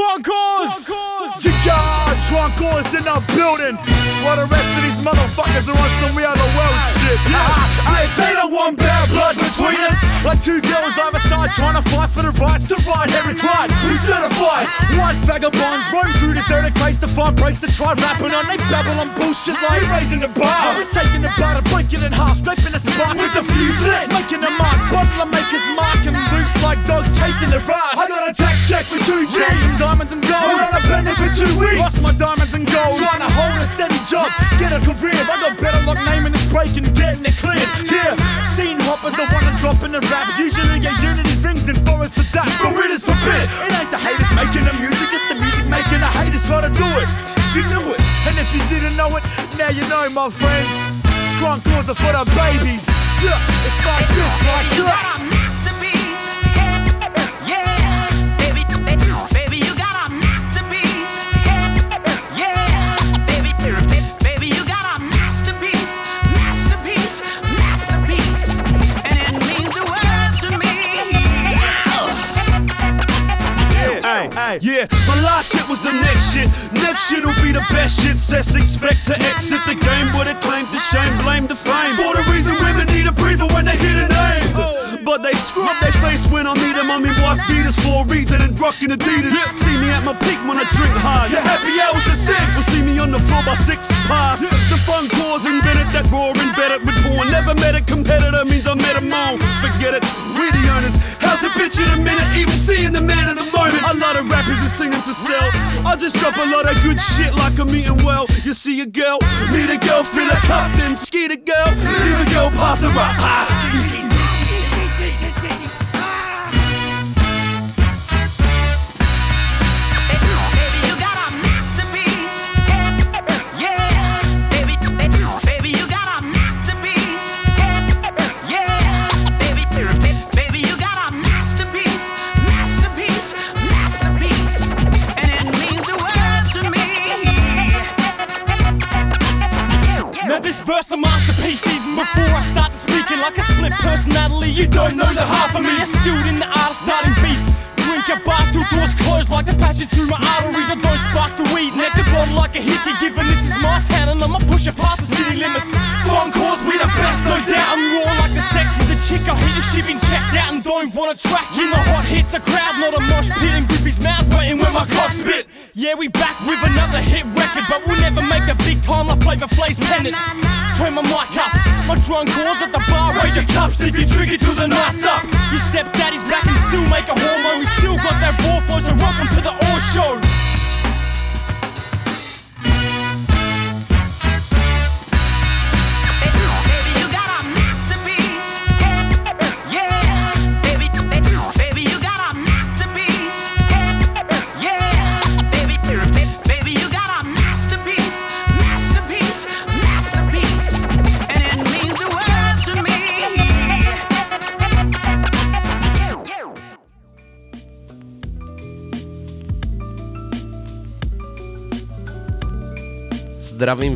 Funkoars! Yeah, drunk ones in the building. While the rest of these motherfuckers are on some real world shit. Yeah, hey, they don't want bad blood between us. Like two girls either side trying to fight for the rights to ride every pride. We certified. White vagabonds roam through deserted place to find breaks to try rapping on. They babble on bullshit like raising the bar. We're taking the butter, breaking it in half, scraping the spark with the fuse lit. Making a mark, bottle maker's mark and loops like dogs chasing the rush. I got a tax check for two G's. Some diamonds and gold. We're on a bending for two weeks. Lost my diamonds and gold. Trying to hold a steady job, get a career. I got better luck naming this break and getting it clear. Yeah, scene hoppers, the one drop in the rap. Usually get unity rings in forest for that. For it is forbid. It ain't the haters making the music, it's the music making the haters to do it. You knew it, and if you didn't know it, now you know, my friends. Calls are for the babies. Yeah, it's like this, like that. Yeah, my last shit was the next shit. Next shit'll be the best shit. Says expect to exit the game, but it claimed the shame, blame the fame. For the reason women need a breather when they hit a name. But they scrub their face when I meet them. I'm in wife beaters for a reason and rocking Adidas. See me at my peak when I drink hard. Your happy hours at six. Will see me on the floor by six past. The Funkoars invented that raw embedded with porn. Never met a competitor means I met a mom. Forget it, we the owners. How's the bitch in a minute? Even seeing the man in the moment. A lot of rappers are singing to sell. I just drop a lot of good shit like I'm eating well. You see a girl, meet a girl, fill a cup, then ski the girl. Leave a girl, pass her up. Ah,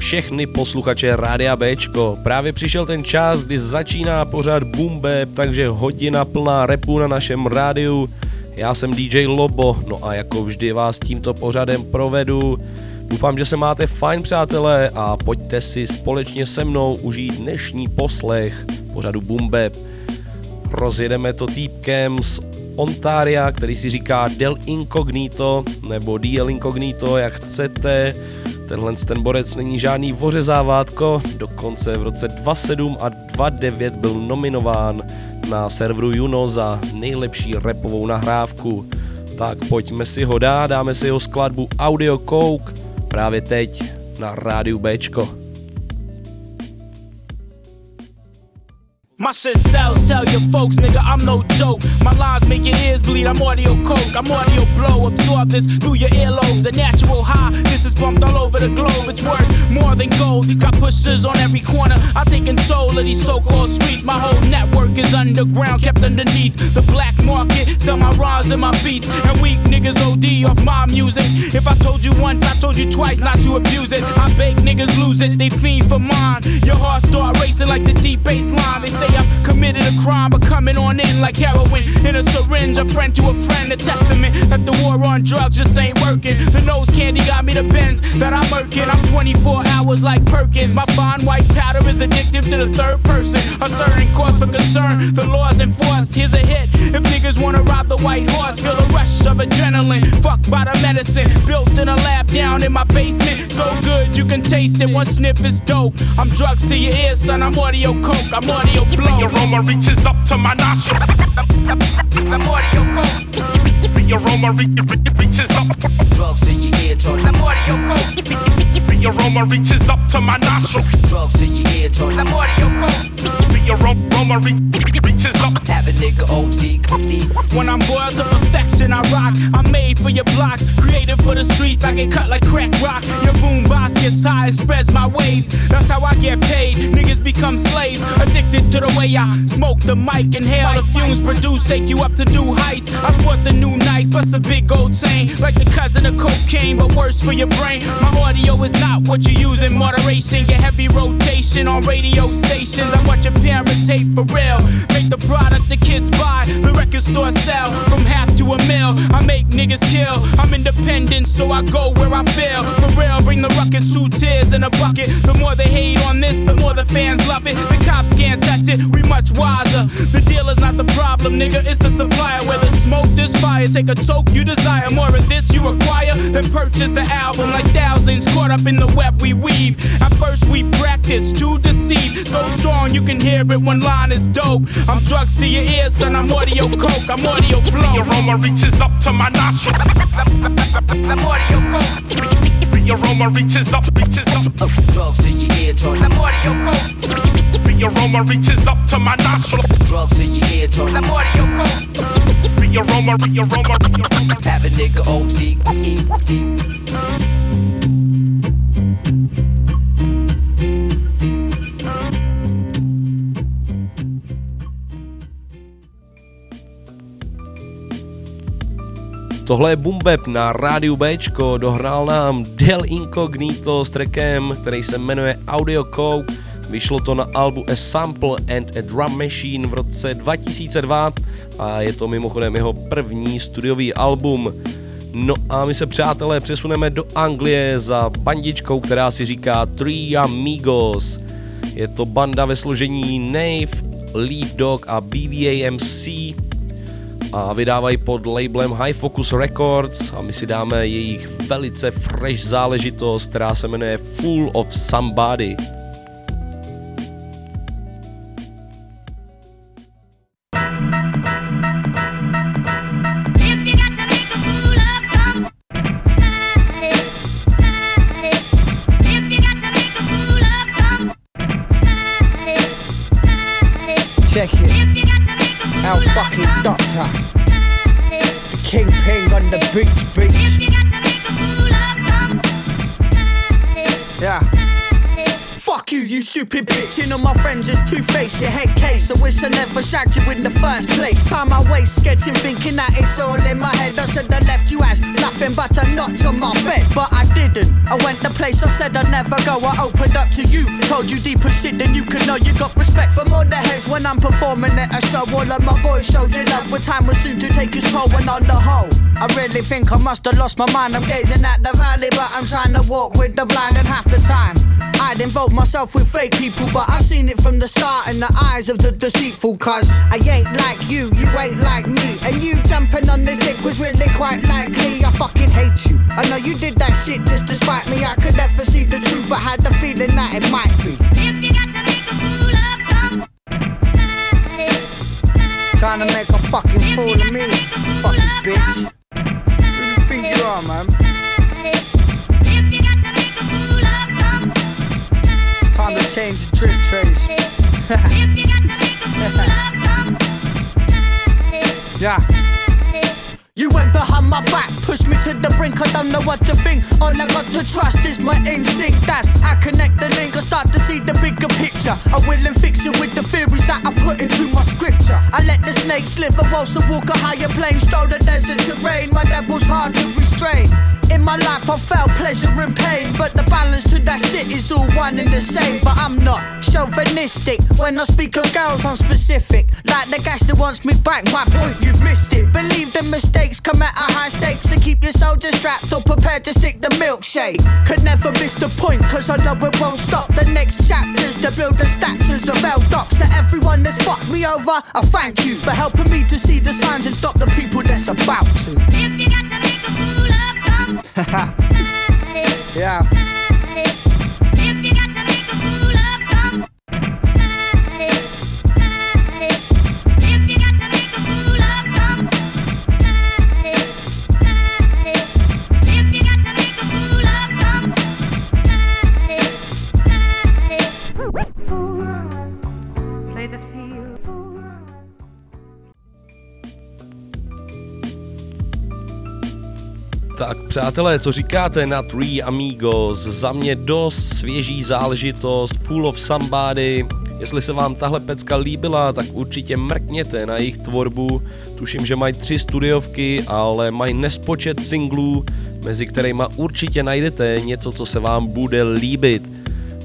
všechny posluchače Rádia Bčko. Právě přišel ten čas, kdy začíná pořád Bumbe, takže hodina plná repu na našem rádiu. Já jsem DJ Lobo, no a jako vždy vás tímto pořadem provedu. Doufám, že se máte fajn přátelé a pojďte si společně se mnou užít dnešní poslech pořadu Bumbe. Rozjedeme to týpkem z Ontaria, který si říká Del Incognito, nebo DL Incognito, jak chcete. Tenhle ten borec není žádný vořezávátko, dokonce v roce 27 a 29 byl nominován na serveru Juno za nejlepší repovou nahrávku. Tak pojďme si ho dát, dáme si jeho skladbu Audio Coke právě teď na rádiu Bčko. My shit sells, tell your folks, nigga, I'm no joke. My lines make your ears bleed, I'm audio coke, I'm audio blow. Absorb this through your earlobes, a natural high. This is pumped all over the globe, it's worth more than gold. Got pushers on every corner, I take control of these so called streets. My whole network is underground, kept underneath the black market. Sell my rhymes and my beats, and weak niggas OD off my music. If I told you once, I told you twice not to abuse it. I beg niggas lose it, they fiend for mine. Your heart start racing like the deep bass line. Say I've committed a crime, but coming on in like heroin in a syringe. A friend to a friend, a testament that the war on drugs just ain't working. The nose candy got me the bends that I'm working. I'm 24 hours like Perkins. My fine white powder is addictive to the third person. A certain cause for concern, the law's enforced. Here's a hit. If niggas wanna ride the white horse, feel the rush of adrenaline. Fucked by the medicine, built in a lab down in my basement. So good you can taste it. One sniff is dope. I'm drugs to your ears, son. I'm audio coke. I'm audio blow. The aroma reaches up to my nostril. I'm audio coke. The aroma re- re- reaches up. Drugs to your eardrum. I'm audio coke. The aroma reaches up to my nostril. Drugs to your eardrum. I'm audio coke. The aroma re- reaches up. Have a nigga OD. When I'm boiled to perfection, I rock. I'm made for your blocks, created for the streets. I get cut like crack rock. Your boom box gets high, it spreads my waves. That's how I get paid. Niggas become slaves, addicted to the way I smoke the mic. Inhale the fumes produced, take you up to new heights. I sport the new nights, plus a big gold chain, like the cousin of cocaine, but worse for your brain. My audio is not what you use in moderation. Get heavy rotation on radio stations. I watch your parents hate for real. Make the product the kids buy, the record store sell from half to a mil. I make niggas kill. I'm independent, so I go where I feel. For real, bring the ruckus, two tears in a bucket. The more they hate on this, the more the fans love it. The cops can't touch it, we much wiser. The dealer's not the problem, nigga, it's the supplier. Where the smoke, there's fire. Take a toke you desire. More of this you acquire, then purchase the album like thousands caught up in the web we weave. At first we practice to deceive. So strong you can hear it, when line is dope. I'm drugs to your ears, son, I'm audio coke, I'm audio The blow. aroma reaches up to my nostril. I'm audio coke, The aroma reaches up, reaches up. Drugs to your eardrum. I'm audio coke, The aroma reaches up to my nostril. Drugs to your eardrum. I'm audio coke. The aroma, the aroma, the aroma. Have a nigga OD. Tohle je Bumbeb na rádiu Bčko, dohrál nám Del Incognito s trackem, který se jmenuje Audio Coke. Vyšlo to na albu A Sample and a Drum Machine v roce 2002 a je to mimochodem jeho první studiový album. No a my se přátelé přesuneme do Anglie za bandičkou, která si říká Three Amigos. Je to banda ve složení Nave, Leaf Dog a BBAMC a vydávají pod labelem High Focus Records a my si dáme jejich velice fresh záležitost, která se jmenuje Full of Somebody. Case. I wish I never shagged you in the first place. Time I waste sketching, thinking that it's all in my head. I said I left you as nothing but a notch on my bed. But I didn't. I went the place I said I'd never go. I opened up to you, told you deeper shit than you could know. You got respect from all the heads when I'm performing at a show. All of my boys showed you love, but time was soon to take its toll. And on the whole, I really think I must have lost my mind. I'm gazing at the valley, but I'm trying to walk with the blind, and half the time. I'd involve myself with fake people, but I've seen it from the start in the eyes of the deceitful. Cause I ain't like you, you ain't like me. And you jumping on this dick was really quite likely. I fucking hate you. I know you did that shit just to spite me. I could never see the truth, but had the feeling that it might be. Trying to make a fucking fool of me, fucking bitch. Who do you think you are, man? if you got to make a fool of somebody, Time to change the drip trays. if you got to make a fool of somebody. Yeah. You went behind my back, pushed me to the brink. I don't know what to think. All I got to trust is my instinct. That's I connect the link. I start to see the bigger picture. I will and fix it with the theories that I put into my scripture. I let the snake whilst I walk a higher plane. Stroll the desert terrain. My devil's hard to restrain. In my life, I felt pleasure and pain, but the balance to that shit is all one and the same. But I'm not chauvinistic when I speak of girls, I'm specific. Like the gas that wants me back, my point, you've missed it. Believe the mistakes come at a high stakes, and keep your soldiers strapped or prepared to stick the milkshake. Could never miss the point, cause I know it won't stop. The next chapters to build the statues of L Docs. To everyone that's fucked me over, I thank you for helping me to see the signs and stop the people that's about to. Yeah. Tak přátelé, co říkáte na Three Amigos? Za mě dost svěží záležitost, Full of Somebody. Jestli se vám tahle pecka líbila, tak určitě mrkněte na jejich tvorbu. Tuším, že mají tři studiovky, ale mají nespočet singlů, mezi kterými určitě najdete něco, co se vám bude líbit.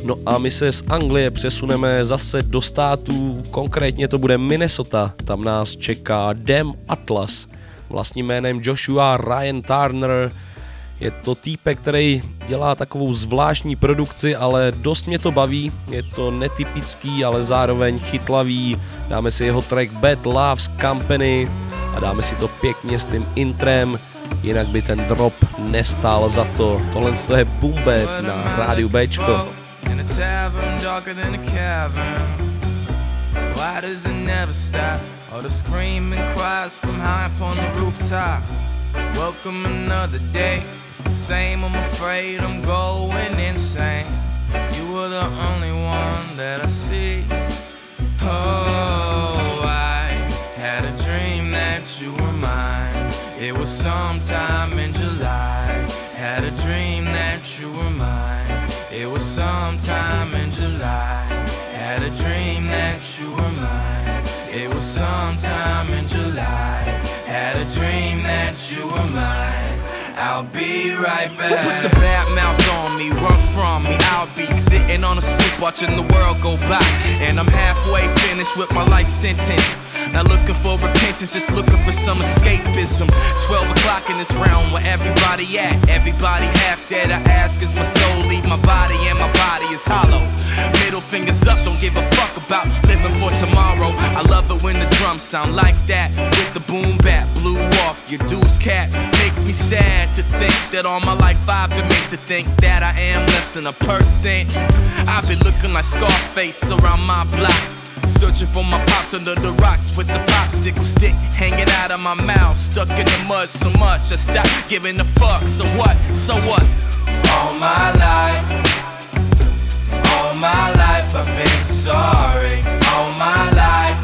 No a my se z Anglie přesuneme zase do států, konkrétně to bude Minnesota, tam nás čeká Dem Atlas, vlastním jménem Joshua Ryan Turner. Je to týpek, který dělá takovou zvláštní produkci, ale dost mě to baví. Je to netypický, ale zároveň chytlavý. Dáme si jeho track Bad Loves Company a dáme si to pěkně s tím intrem, jinak by ten drop nestál za to. Tohle je Boom Bap na rádiu cavern. Why does it never stop? All the screaming cries from high up on the rooftop. Welcome another day. It's the same, I'm afraid I'm going insane. You were the only one that I see. Oh, I had a dream that you were mine. It was sometime in July. Had a dream that you were mine. It was sometime in July. Had a dream that you were mine. It was sometime in July. Had a dream that you were mine. I'll be right back. Put the bad mouth on me, run from me. I'll be sitting on a stoop watching the world go by. And I'm halfway finished with my life sentence. Not looking for repentance, just looking for some escapism. 12 o'clock in this realm where everybody at. Everybody half dead. I ask, is my soul leave my body and my body is hollow. Middle fingers up, don't give a fuck about living for tomorrow. I love it when the drums sound like that. With the boom bap, blew off your deuce cap. Make me sad to think that all my life I've been made to think that I am less than a person. I've been looking like Scarface around my block. Searching for my pops under the rocks with the popsicle stick hanging out of my mouth. Stuck in the mud so much I stopped giving a fuck. So what? So what? All my life, all my life I've been sorry. All my life,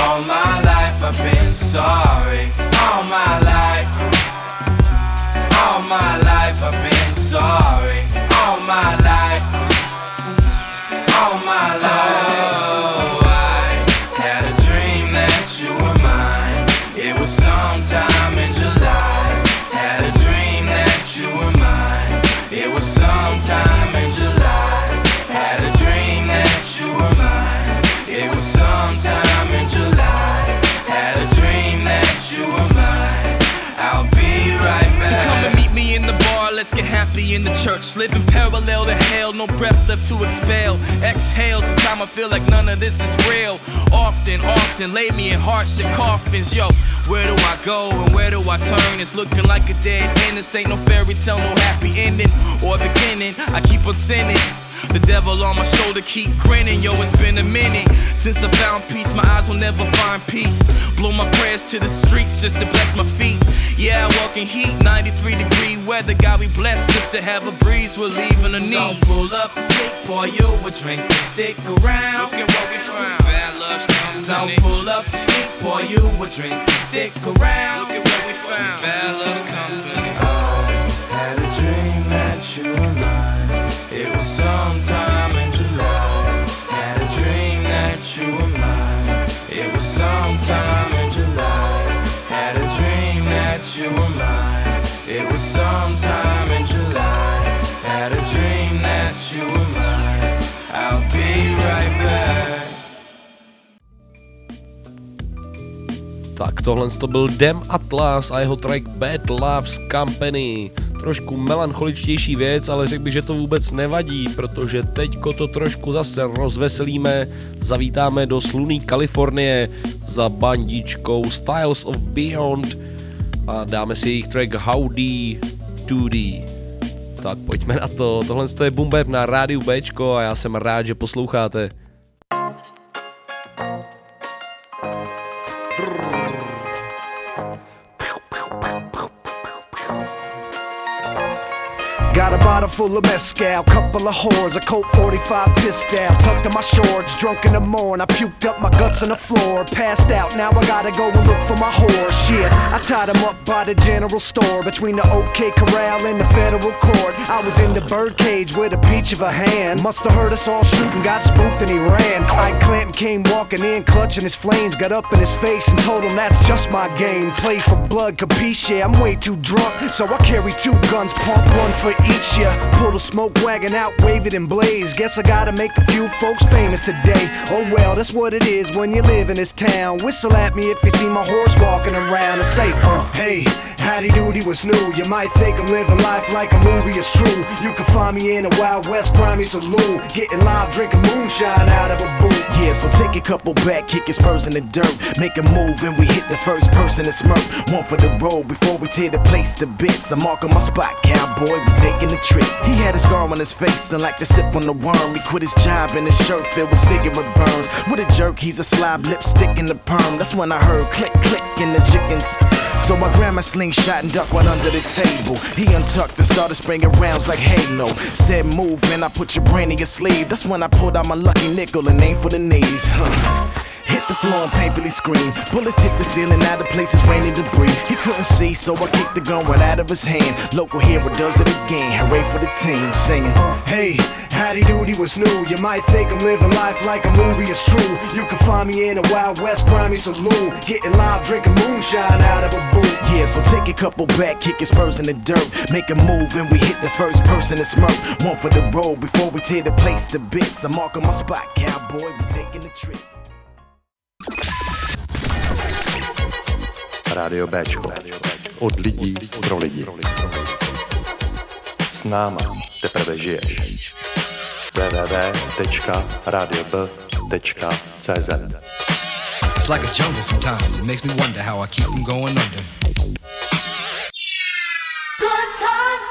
all my life I've been sorry. All my life, all my life Happy in the church. Living parallel to hell. No breath left to expel. Exhale. Sometimes I feel like none of this is real. Often, often lay me in hardship coffins. Yo, where do I go and where do I turn? It's looking like a dead end. This ain't no fairy tale, no happy ending or beginning. I keep on sinning. The devil on my shoulder keep grinning, yo, it's been a minute since I found peace. My eyes will never find peace. Blow my prayers to the streets just to bless my feet. Yeah, I walk in heat, 93 degree weather. God, we blessed just to have a breeze relieving the knees. So pull up a seat for you a drink and stick around. Look at what we found. Bad love's company. So pull up a seat for you a drink and stick around. Look at what we found. Bad love's Tak tohle to byl Dem Atlas a jeho track Bad Loves Company. Trošku melancholičtější věc, ale řekl bych, že to vůbec nevadí, protože teďko to trošku zase rozveselíme. Zavítáme do sluný Kalifornie za bandičkou Styles of Beyond a dáme si jejich track Howdy Doody. Tak pojďme na to, tohle je Bap na rádiu Bčko a já jsem rád, že posloucháte. Got a bottle full of mezcal, couple of whores, a Colt 45 pistol, tucked in my shorts, drunk in the morning. I puked up my guts on the floor, passed out. Now I gotta go and look for my horse. Shit, I tied him up by the general store between the OK Corral and the federal court. I was in the birdcage with a peach of a hand. Must have heard us all shooting, got spooked and he ran. Ike Clanton came walking in, clutching his flames, got up in his face and told him that's just my game. Play for blood, capiche? I'm way too drunk, so I carry two guns, pump one for each ya. Pull the smoke wagon out, wave it and blaze. Guess I gotta make a few folks famous today. Oh well, that's what it is when you live in this town. Whistle at me if you see my horse walking around and say, uh, hey, howdy doody was new. You might think I'm living life like a movie, it's true. You can find me in a Wild West grimy saloon, getting live, drinking moonshine out of a boot. Yeah, so take a couple back, kick his spurs in the dirt. Make a move and we hit the first person to smirk. One for the road before we tear the place to bits. I'm marking my spot, cowboy, we taking the trip. He had a scar on his face and like to sip on the worm. He quit his job and his shirt filled with cigarette burns. With a jerk, he's a slob, lipstick in the perm. That's when I heard click, click in the chickens. So I grabbed my slingshot and ducked right under the table. He untucked and started spraying rounds like Halo. Said move and I put your brain in your sleeve. That's when I pulled out my lucky nickel and aimed for the knees. Huh. Hit the floor and painfully scream. Bullets hit the ceiling, now the place is raining debris. He couldn't see, so I kicked the gun right out of his hand. Local hero does it again. Hooray for the team, singing. Hey, howdy doody was new. You might think I'm living life like a movie, it's true. You can find me in a Wild West grimy saloon, getting live, drinking moonshine out of a boot. Yeah, so take a couple back, kick his spurs in the dirt. Make a move and we hit the first person to smirk. One for the road before we tear the place to bits. I'm marking my spot, cowboy, we taking the trip. Rádio Bčko. Od lidí pro lidi. S náma teprve žiješ. www.radiob.cz It's like a jungle sometimes. It makes me wonder how I keep from going under. Good times.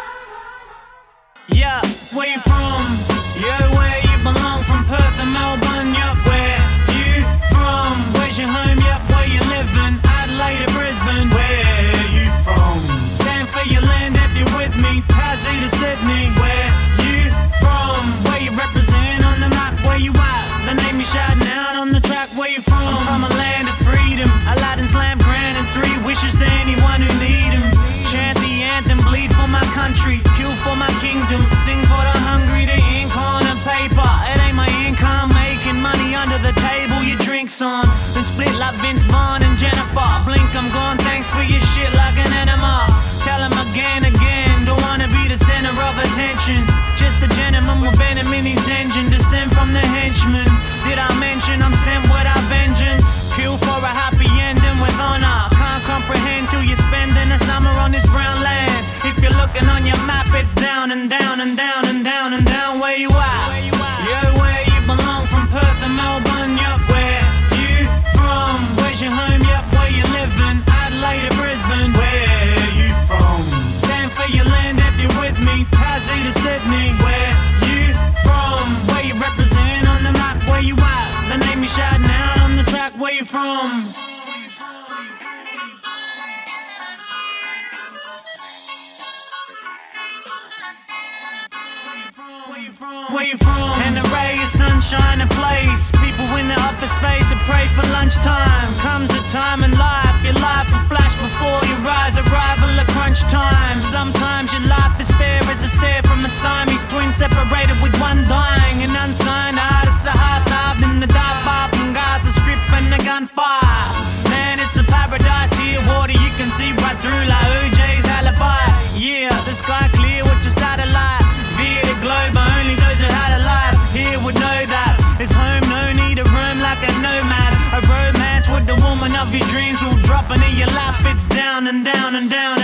Yeah, where you on, then split like Vince Vaughn and Jennifer. Blink, I'm gone. Thanks for your shit like an enema. Tell him again, again. Don't wanna be the center of attention. Just a gentleman with venom in his engine, descend from the henchman. Did I mention I'm sent without vengeance? Kill for a happy ending with honor. Can't comprehend till you're spending a summer on this brown land. If you're looking on your map, it's down and down and down and down and down. Where you at? Lunchtime. Lap. It's down and down and down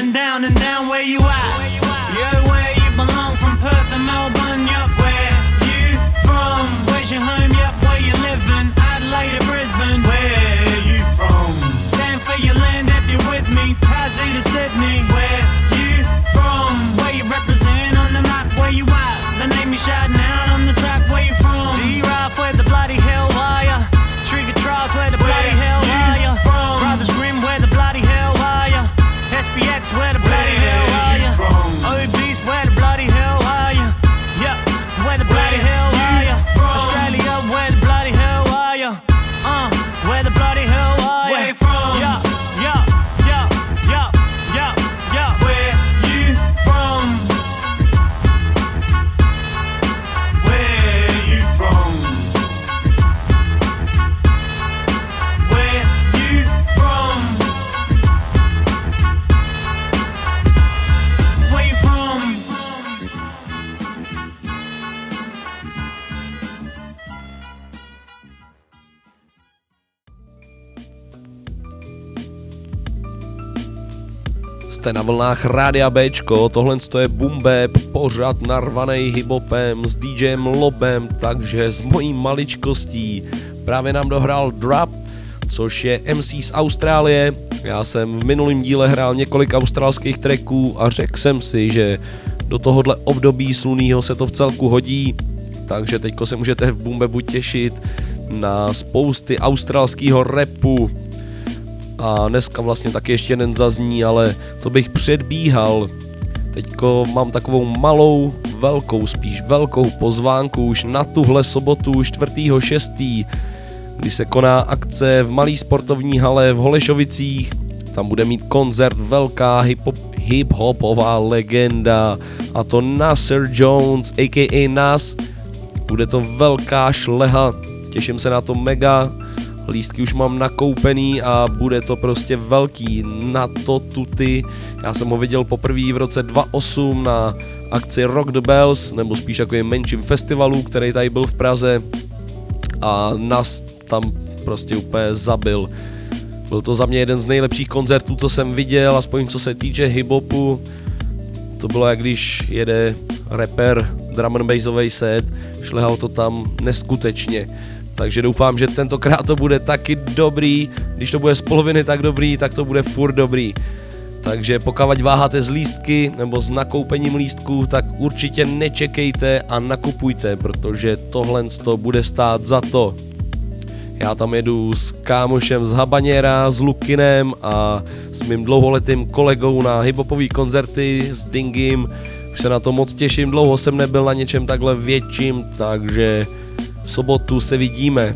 vlnách Rádia Bčko, tohle je Bumbeb, pořád narvaný hipopem s DJem Lobem, takže s mojí maličkostí právě nám dohrál Drop, což je MC z Austrálie. Já jsem v minulém díle hrál několik australských tracků a řekl jsem si, že do tohohle období slunýho se to v celku hodí, takže teďko se můžete v Bumbebu těšit na spousty australského repu, a dneska vlastně taky ještě jeden zazní, ale to bych předbíhal. Teďko mám takovou malou, velkou, spíš velkou pozvánku už na tuhle sobotu 4.6., kdy se koná akce v malý sportovní hale v Holešovicích. Tam bude mít koncert velká hip-hop, hip-hopová legenda a to Nasser Jones, a.k.a. Nas. Bude to velká šleha, těším se na to mega. Lístky už mám nakoupený a bude to prostě velký na to tuty. Já jsem ho viděl poprvé v roce 2008 na akci Rock the Bells, nebo spíš jako menším festivalu, který tady byl v Praze a nás tam prostě úplně zabil. Byl to za mě jeden z nejlepších koncertů, co jsem viděl, aspoň co se týče hiphopu. To bylo jak když jede rapper drum and bassový set, šlehal to tam neskutečně. Takže doufám, že tentokrát to bude taky dobrý. Když to bude z poloviny tak dobrý, tak to bude furt dobrý. Takže pokud váháte z lístky nebo s nakoupením lístků, tak určitě nečekejte a nakupujte, protože tohle to bude stát za to. Já tam jedu s kámošem z Habaněra, s Lukinem a s mým dlouholetým kolegou na hiphopový koncerty s Dingim. Už se na to moc těším, dlouho jsem nebyl na něčem takhle větším, takže v sobotu se vidíme.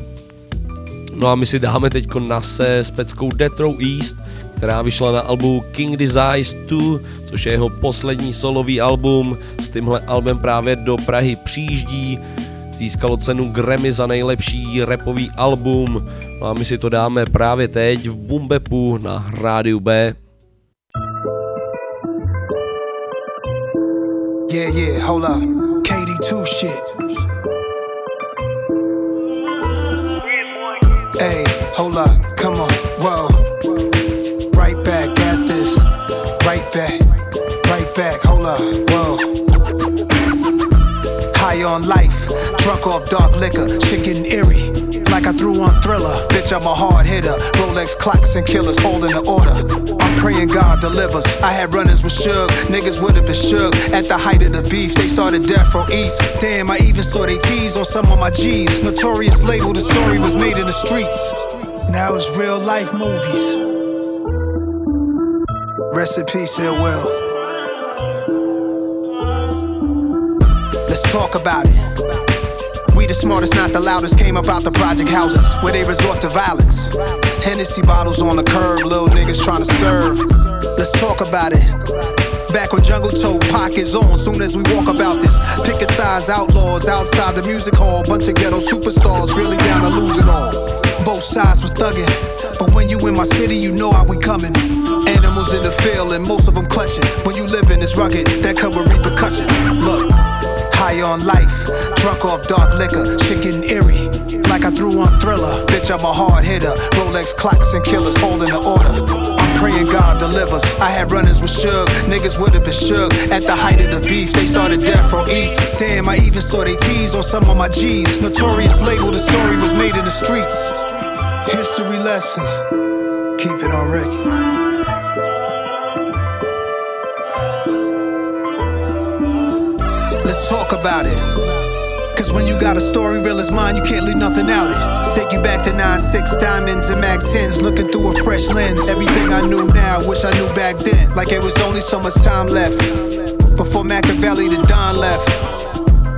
No a my si dáme teď na se s peckou Detro East, která vyšla na albu King Desires 2, což je jeho poslední solový album. S tímhle albem právě do Prahy přijíždí. Získalo cenu Grammy za nejlepší repový album. No a my si to dáme právě teď v Bumbepu na rádiu B. Yeah, yeah, hold up. KD2 shit. Hey, hold up, come on, whoa. Right back at this. Right back, right back, hold up, whoa. High on life, drunk off dark liquor, chicken eerie. Like I threw on thriller, bitch, I'm a hard hitter. Rolex clocks and killers holding the order. I'm praying God delivers. I had runners with Suge, niggas would have been shook. At the height of the beef, they started death row east. Damn, I even saw they tease on some of my G's. Notorious label, the story was made in the streets. Now it's real life movies. Rest in peace. Let's talk about it. The smartest, not the loudest. Came about the project houses where they resort to violence. Hennessy bottles on the curb, little niggas trying to serve. Let's talk about it. Back when Jungle Toe pockets on, soon as we walk about this. Picket size outlaws outside the music hall. Bunch of ghetto superstars really down to lose it all. Both sides was thugging. But when you in my city, you know how we coming. Animals in the field, and most of them clutching. When you living, it's rugged, that with repercussions. Look, high on life, drunk off dark liquor, chicken eerie. Like I threw on Thriller. Bitch, I'm a hard hitter. Rolex clocks and killers holding the order. I'm praying God delivers. I had runners with Suge. Niggas would have been shook. At the height of the beef, they started death row east. Damn, I even saw they tease on some of my G's. Notorious label, the story was made in the streets. History lessons. Keep it on record. Talk about it. Cause when you got a story real as mine, you can't leave nothing out it. Take you back to 9-6 diamonds and Mac 10s, looking through a fresh lens. Everything I knew now, wish I knew back then. Like it was only so much time left. Before Machiavelli the Don left.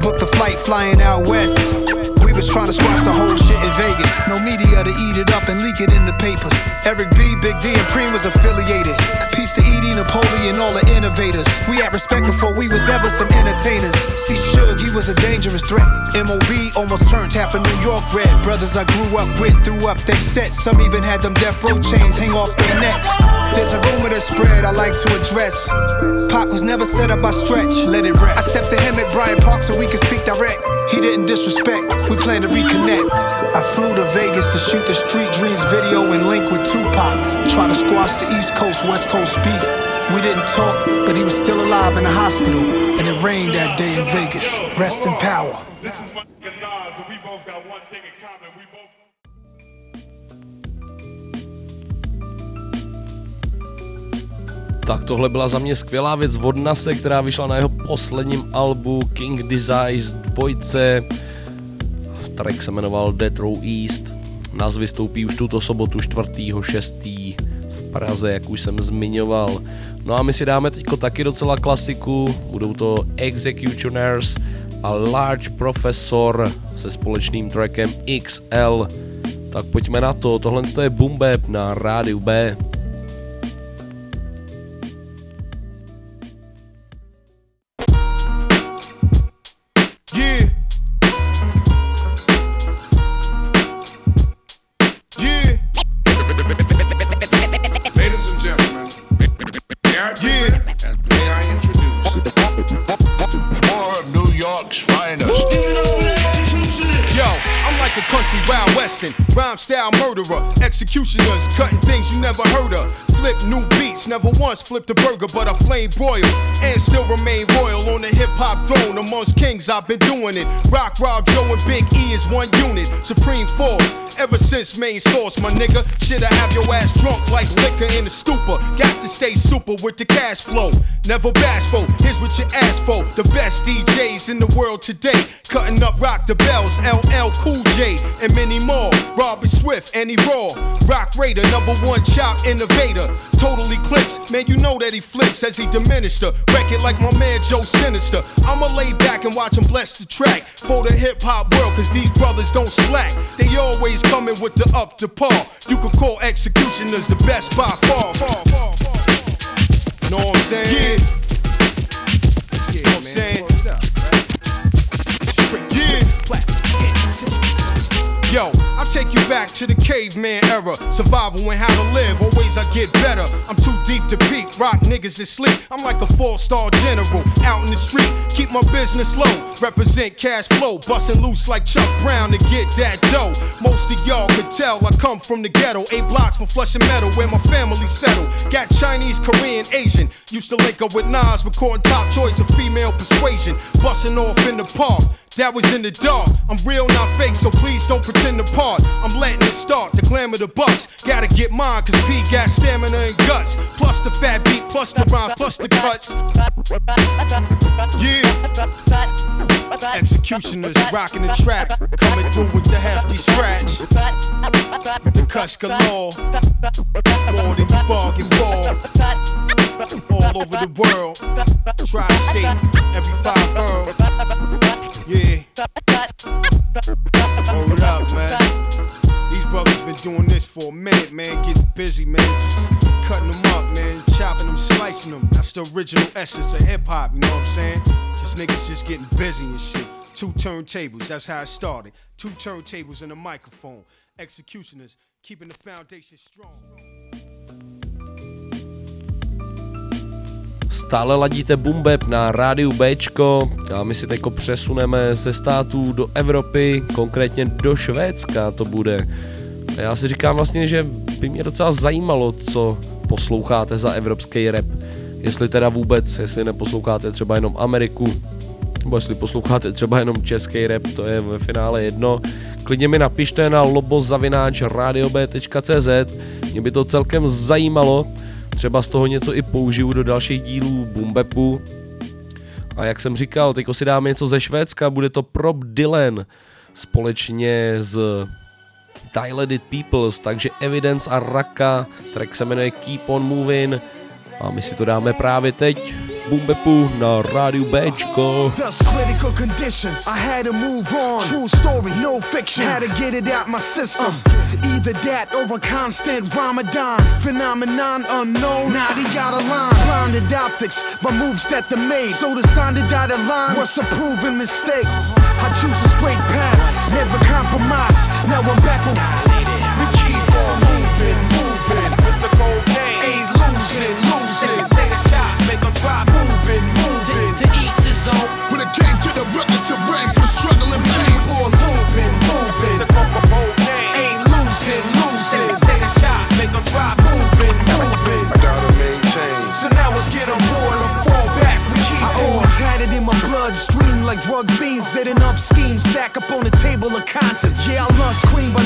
Booked the flight flying out west. Was trying to squash the whole shit in Vegas. No media to eat it up and leak it in the papers. Eric B, Big D, and Preem was affiliated. Peace to Edie, Napoleon, all the innovators. We had respect before we was ever some entertainers. See, Suge, he was a dangerous threat. MOB almost turned half of New York red. Brothers I grew up with threw up their sets. Some even had them death row chains hang off their necks. There's a rumor that spread I like to address. Pac was never set up by stretch. Let it rest. I stepped to him at Bryant Park so we could speak direct. He didn't disrespect. We plan to reconnect. I flew to Vegas to shoot the Street Dreams video and link with Tupac. Try to squash the East Coast West Coast beef. We didn't talk, but he was still alive in the hospital. And it rained that day in Vegas. Rest in power. This is my nigga Nas, and we both got one thing in common. We both. Tak tohle byla za mě skvělá věc od Nase, která vyšla na jeho posledním albu King Desires 2. Track se jmenoval Death Row East. Nás vystoupí už tuto sobotu 4.6. v Praze, jak už jsem zmiňoval. No a my si dáme teďko taky docela klasiku, budou to Executioners a Large Professor se společným trackem XL. Tak pojďme na to, tohle je Boom Bap na rádiu B. western, rhyme style murderer, executioners cutting things you never heard of. Flip new beats, never once flipped a burger, but I flame broil and still remain royal on the hip hop throne. Amongst kings, I've been doing it. Rock, Rob, Joe, and Big E is one unit, supreme force. Ever since main source, my nigga, shit I have your ass drunk like liquor in a stupor. Got to stay super with the cash flow, never bashful. Here's what you asked for: the best DJs in the world today, cutting up rock the bells, LL Cool J, and many more. Robert Swift, Annie Raw, Roc Raida, number one chop innovator. Total eclipse, man, you know that he flips as he diminished her. Wreck it like my man Joe Sinister. I'ma lay back and watch him bless the track for the hip hop world, cause these brothers don't slack. They always coming with the up to par. You could call executioners the best by far. Know what I'm saying? Yeah. Yeah, know what I'm saying? Straight yeah. Yo, I take you back to the caveman era. Survival and how to live. Always I get better. I'm too deep to peak. Rock niggas asleep. I'm like a four star general out in the street. Keep my business low. Represent cash flow. Bustin' loose like Chuck Brown to get that dough. Most of y'all could tell I come from the ghetto. Eight blocks from Flushing Meadow where my family settled. Got Chinese, Korean, Asian. Used to link up with Nas, recording top choice of female persuasion. Bustin' off in the park. That was in the dark. I'm real, not fake, so please don't pretend to part. I'm letting it start. The glamour, the bucks. Gotta get mine, cause P got stamina and guts. Plus the fat beat, plus the rhymes, plus the cuts. Yeah. Executioners rocking the track. Coming through with the hefty scratch. With the cuts galore. More than you bargain for. All over the world. Tri state, every five borough. Yeah. Hold up, man. This for a minute, man. Getting busy, man. Just cutting them up, man. Chopping them, slicing them. That's the original essence of hip hop, you know what I'm saying? This niggas just getting busy and shit. Two turntables, that's how it started. Two turntables and a microphone. Executioners keeping the foundation strong. Stále ladíte Bumbeb na rádiu Bčko a my si teďko přesuneme ze států do Evropy, konkrétně do Švédska to bude. Já si říkám vlastně, že by mě docela zajímalo, co posloucháte za evropský rap. Jestli teda vůbec, jestli neposloucháte třeba jenom Ameriku, nebo jestli posloucháte třeba jenom český rap, to je ve finále jedno. Klidně mi napište na lobozavináč.radiob.cz, mě by to celkem zajímalo, třeba z toho něco i použiju do dalších dílů Bumbepu. A jak jsem říkal, teďko si dáme něco ze Švédska, bude to Prop Dylan společně s Dilated Peoples, takže Evidence a Rakaa, track se jmenuje Keep On Moving a my si to dáme právě teď Bumbepu na rádiu Bčko. Thus critical conditions. I had to move on. True story, no fiction. Had to get it out my system. Uh. Either that a constant Ramadan. Phenomenon unknown. Now they out of line. Blinded optics by moves that they made. So the sign the dotted line was a proven mistake. I choose a straight path, never compromise. Now I'm back on.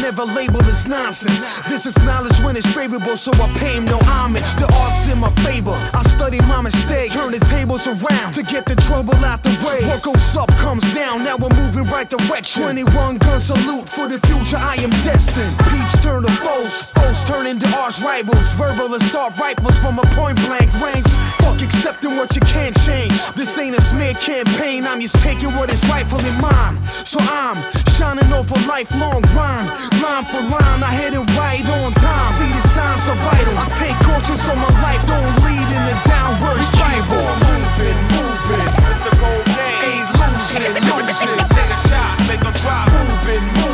Never label this nonsense. This is knowledge when it's favorable, so I pay him no homage. The art's in my favor. I study my mistakes, turn the tables around to get the trouble out the way. What goes up comes down. Now we're moving right direction. 21 gun salute for the future. I am destined. Peeps turn to foes, foes turn into arch rivals. Verbal assault rifles from a point blank range. Fuck accepting what you can't change. This ain't a smear campaign. I'm just taking what is rightfully mine. So I'm shining off a lifelong grind. Line for line, I hit it right on time. See the signs so vital. I take caution so my life don't lead in a downward spiral. Moving, moving. It's a cold game. Ain't losing, losing. Take a shot, make 'em drop. Moving, moving.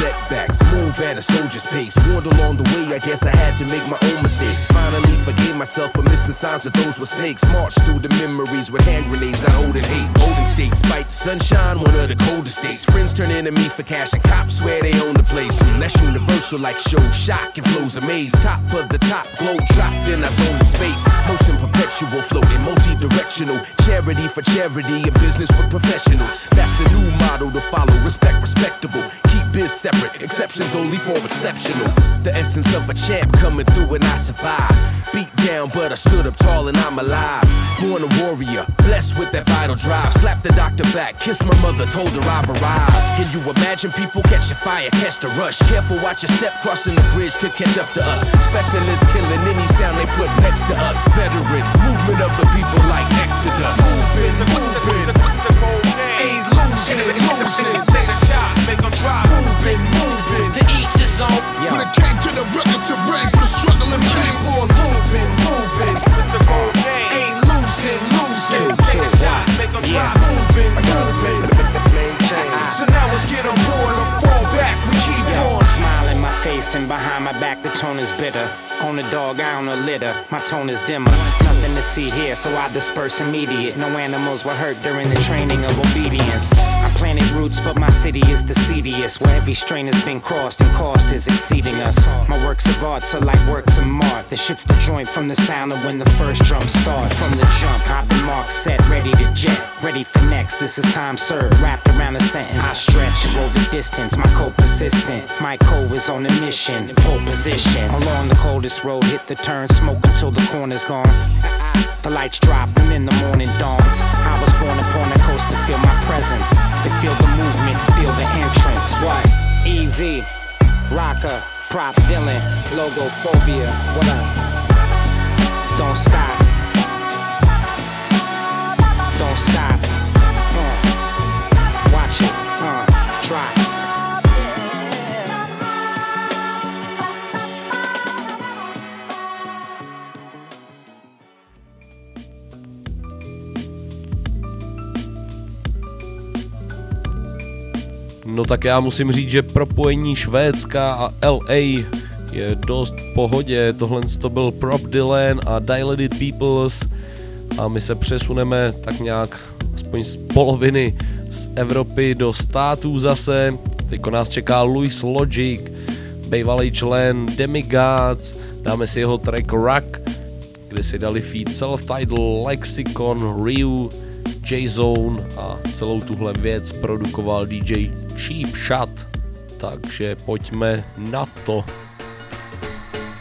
Setbacks, move at a soldier's pace. Warned along the way, I guess I had to make my own mistakes. Finally, forgave myself for missing signs that those were snakes. Marched through the memories with hand grenades, not holding hate. Golden states, bite sunshine, one of the coldest states. Friends turn into me for cash, and cops swear they own the place. Mm, That's universal, like show shock and flows amaze. Top of the top, glow drop, then I zone the space. Motion perpetual, floating multi-directional. Charity for charity, and business with professionals. That's the new model to follow. Respect, respectable. Keep biz separate, exceptions only for exceptional. The essence of a champ coming through and I survive. Beat down, but I stood up tall and I'm alive. Born a warrior, blessed with that vital drive. Slap the doctor back, kiss my mother, told her I've arrived. Can you imagine people catch a fire, catch the rush? Careful, watch your step crossing the bridge to catch up to us. Specialists killing any sound they put next to us. Veteran movement of the people like Exodus. Moving, moving. Ain't losing, losing. Take a shot, make 'em drop. Moving, moving. To each his own. When it came to the record to rank for struggle and pain. Keep on moving, moving. It's a cold game. Ain't losing, losing. Take a shot, make 'em drop. Behind my back the tone is bitter. On the dog, I own a litter. My tone is dimmer. Nothing to see here, so I disperse immediate. No animals were hurt during the training of obedience. I planted roots, but my city is the seediest. Where every strain has been crossed and cost is exceeding us. My works of art are like works of art. The shit's the joint from the sound of when the first drum starts. From the jump, I've been marked, set, ready to jet. Ready for next, this is time served. Wrapped around a sentence. I stretch, roll the distance. My code persistent. My co is on a mission. Pole position. Along the coldest road, hit the turn. Smoke until the corner's gone. The lights drop and then the morning dawns. I was born upon the coast to feel my presence. To feel the movement, feel the entrance. What? EV, rocker, Prop Dylan, logophobia. What up? Don't stop. Don't stop. No tak já musím říct, že propojení Švédska a LA je dost v pohodě. Tohle to byl Prop Dylan a Dilated Peoples a my se přesuneme tak nějak aspoň z poloviny z Evropy do států zase. Teďko nás čeká Louis Logic, bývalý člen Demigods, dáme si jeho track Rock, kde si dali feed Self-Title, Lexicon, Ryu, J-Zone a celou tuhle věc produkoval DJ Cheap Shot. Takže pojďme na to.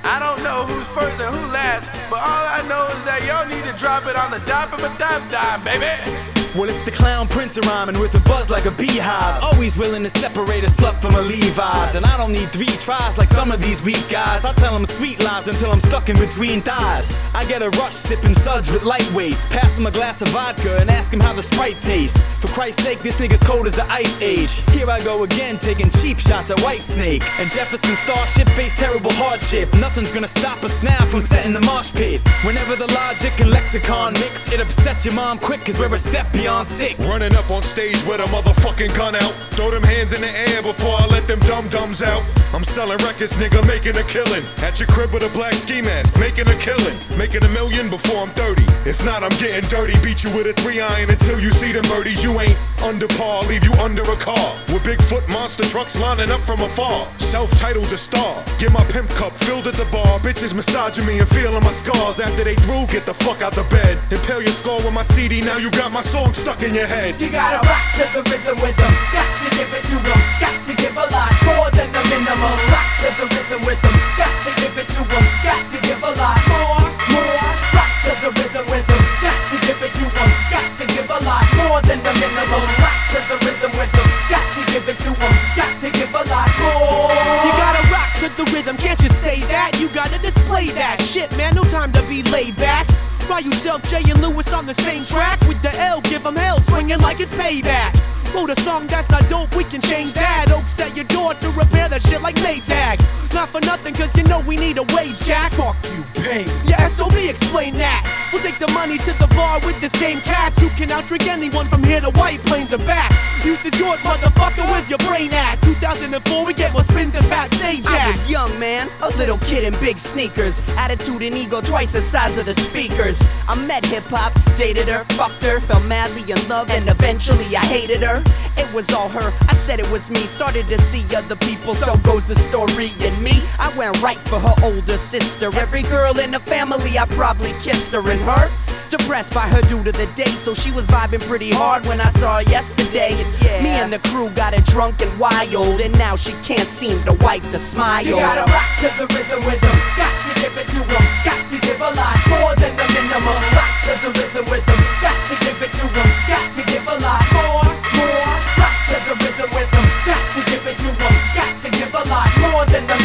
I don't know who's first and who last, but all I know is that y'all need to drop it on the of a dime dime, baby. Well, it's the clown prince rhyming with a buzz like a beehive. Always willing to separate a slut from a Levi's. And I don't need three tries like some of these weak guys. I tell them sweet lies until I'm stuck in between thighs. I get a rush sipping suds with lightweights. Pass him a glass of vodka and ask him how the sprite tastes. For Christ's sake, this nigga's cold as the ice age. Here I go again, taking cheap shots at Whitesnake. And Jefferson Starship face terrible hardship. Nothing's gonna stop us now from setting the marsh pit. Whenever the logic and lexicon mix, it upsets your mom quick, cause we're a step beyond sick. Running up on stage with a motherfucking gun out. Throw them hands in the air before I let them dum dums out. I'm selling records, nigga, making a killing. At your crib with a black ski mask, making a killing. Making a million before I'm 30. If not, I'm getting dirty. Beat you with a three iron until you see the birdies. You ain't under par, leave you under a car. With Bigfoot monster trucks lining up from afar. Celph Titled a star. Get my pimp cup filled at the bar. Bitches massaging me and feeling my scars. After they through, get the fuck out the bed. Impale your skull with my CD, now you got my song stuck in your head. You gotta rock to the rhythm with them. Got to give it to them. Got to give a lot more than the minimum. Rock to the rhythm with them. Got to give it to them. Got to give a lot more, more. Rock to the rhythm with them. Got to give it to them. Got to give a lot more than the minimum. Rock to the rhythm with them. Got to give it to them. Got to give a lot more. You gotta rock to the rhythm, can't you say that? You gotta display that shit, man. No time to be laid back. By yourself, Jay and Louis on the same track with the L, give 'em hell, swinging like it's payback. Wrote a song that's not dope, we can change that. Oaks at your door to repair that shit like Maytag. Not for nothing, cause you know we need a wage jack. Fuck you, pain. Yeah, SOB explain that. We'll take the money to the bar with the same cats who can outdrink anyone from here to White Plains and back. Youth is yours, motherfucker, where's your brain at? 2004, we get more spins than Fat Sage I was young, man, a little kid in big sneakers. Attitude and ego twice the size of the speakers. I met hip hop, dated her, fucked her, fell madly in love, and eventually I hated her. It was all her, I said it was me. Started to see other people, so goes the story. And me, I went right for her older sister. Every girl in the family, I probably kissed her, and her. Depressed by her due to the day, so she was vibing pretty hard when I saw her yesterday. And me and the crew got her drunk and wild, and now she can't seem to wipe the smile. You gotta rock to the rhythm with them. Got to give it to them. Got to give a lot more than the minimum. Rock to the rhythm with them. Got to give it to them. Got to give a lot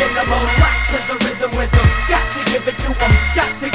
minimum. Rock to the rhythm with them. Got to give it to them. Got to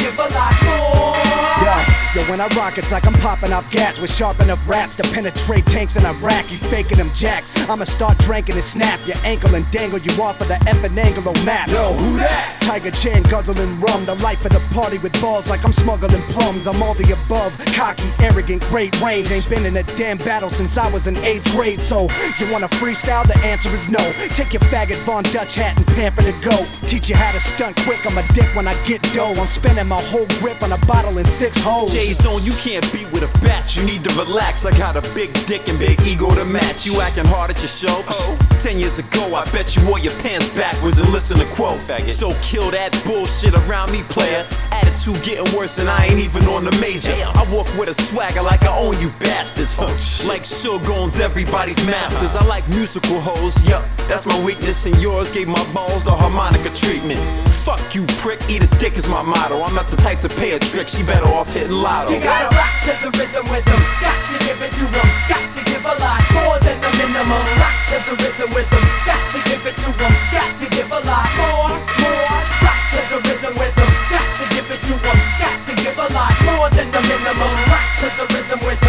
Yo, when I rock, it's like I'm popping off gats with sharp enough raps to penetrate tanks in Iraq. You faking them jacks. I'ma start drinking and snap your ankle and dangle you off of the effing Anglo map. Yo, who that? Tiger Chan guzzling rum. The life of the party with balls like I'm smuggling plums. I'm all the above. Cocky, arrogant, great range. Ain't been in a damn battle since I was in eighth grade. So, you wanna freestyle? The answer is no. Take your faggot Von Dutch hat and pamper to go. Teach you how to stunt quick. I'm a dick when I get dough. I'm spending my whole grip on a bottle in six holes. J Zone, you can't beat with a bat. You need to relax. I got a big dick and big ego to match. You acting hard at your show. Ten years ago, I bet you wore your pants backwards and listen to quote. So kill that bullshit around me, player. Attitude getting worse and I ain't even on the major. I walk with a swagger like I own you bastards. Huh. Oh, like Suge owns everybody's masters. I like musical hoes. Yup, that's my weakness and yours gave my balls the harmonica treatment. Fuck you, prick. Eat a dick is my motto. I'm not the type to pay a trick. She better off hitting lotto. You gotta rock to the rhythm with them. Got to give it to them. Got to give a lot more than the minimum. Rock to the rhythm with them. Got to give it to them. Got to give a lot more, more. Rock to the rhythm with them. Got to give it to them. Got to give a lot more than the minimum. Rock to the rhythm with them.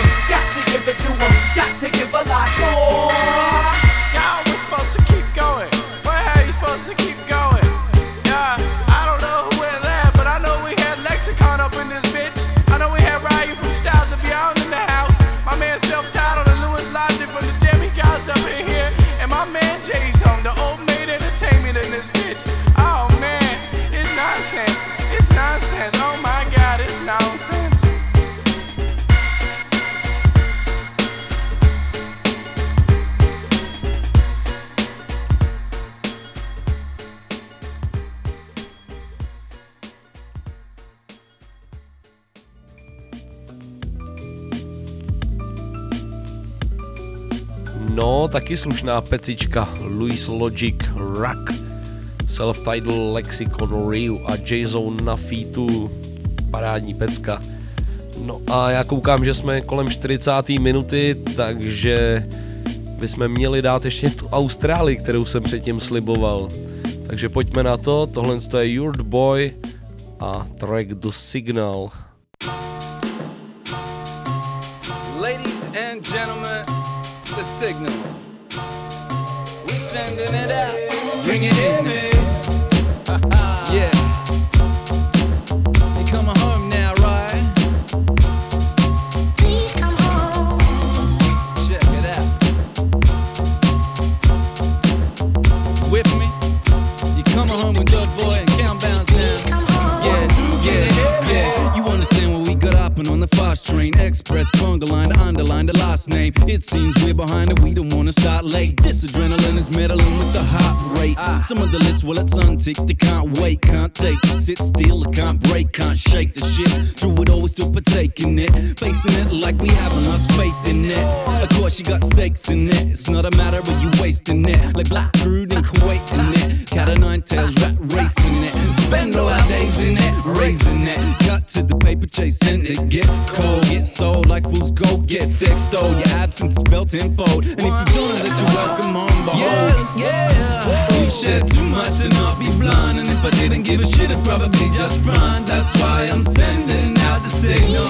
Taky slušná pecička. Louis Logic, Rack, Self-Title, Lexicon, Ryu a J-Zone na featu. Parádní pecka. No a já koukám, že jsme kolem 40. minuty, takže bychom měli dát ještě tu Austrálii, kterou jsem předtím sliboval. Takže pojďme na to, tohle je Your Boy a track The Signal. Ladies and gentlemen, the signal. Sending it out. Bring it in yeah. You coming home now, right? Please come home. Check it out. With me? You coming home with good boy and count bounds now. Yeah, yeah, yeah. You understand what we got hopping on the fast train. Express, conga line, to underline the. It seems we're behind it, we don't wanna start late. This adrenaline is meddling with the heart rate. Ah. Some of the list, well, it's unticked, they can't wait, can't take it. Sit still, it can't break, can't shake the shit. Through it all, we still partaking it. Facing it like we haven't lost faith in it. Of course, you got stakes in it. It's not a matter of you wasting it. Like Black Crude in Kuwait in it. Cat of nine tails, rat racing it. Spend all our days in it, raising it. Cut to the paper chase and it gets cold. Gets sold like fools go get extolled. Oh, Your absence is felt tenfold. And if you don't know that you're welcome home, behold. Yeah, yeah. We shed too much to not be blind. And if I didn't give a shit, I'd probably just run. That's why I'm sending out the signal.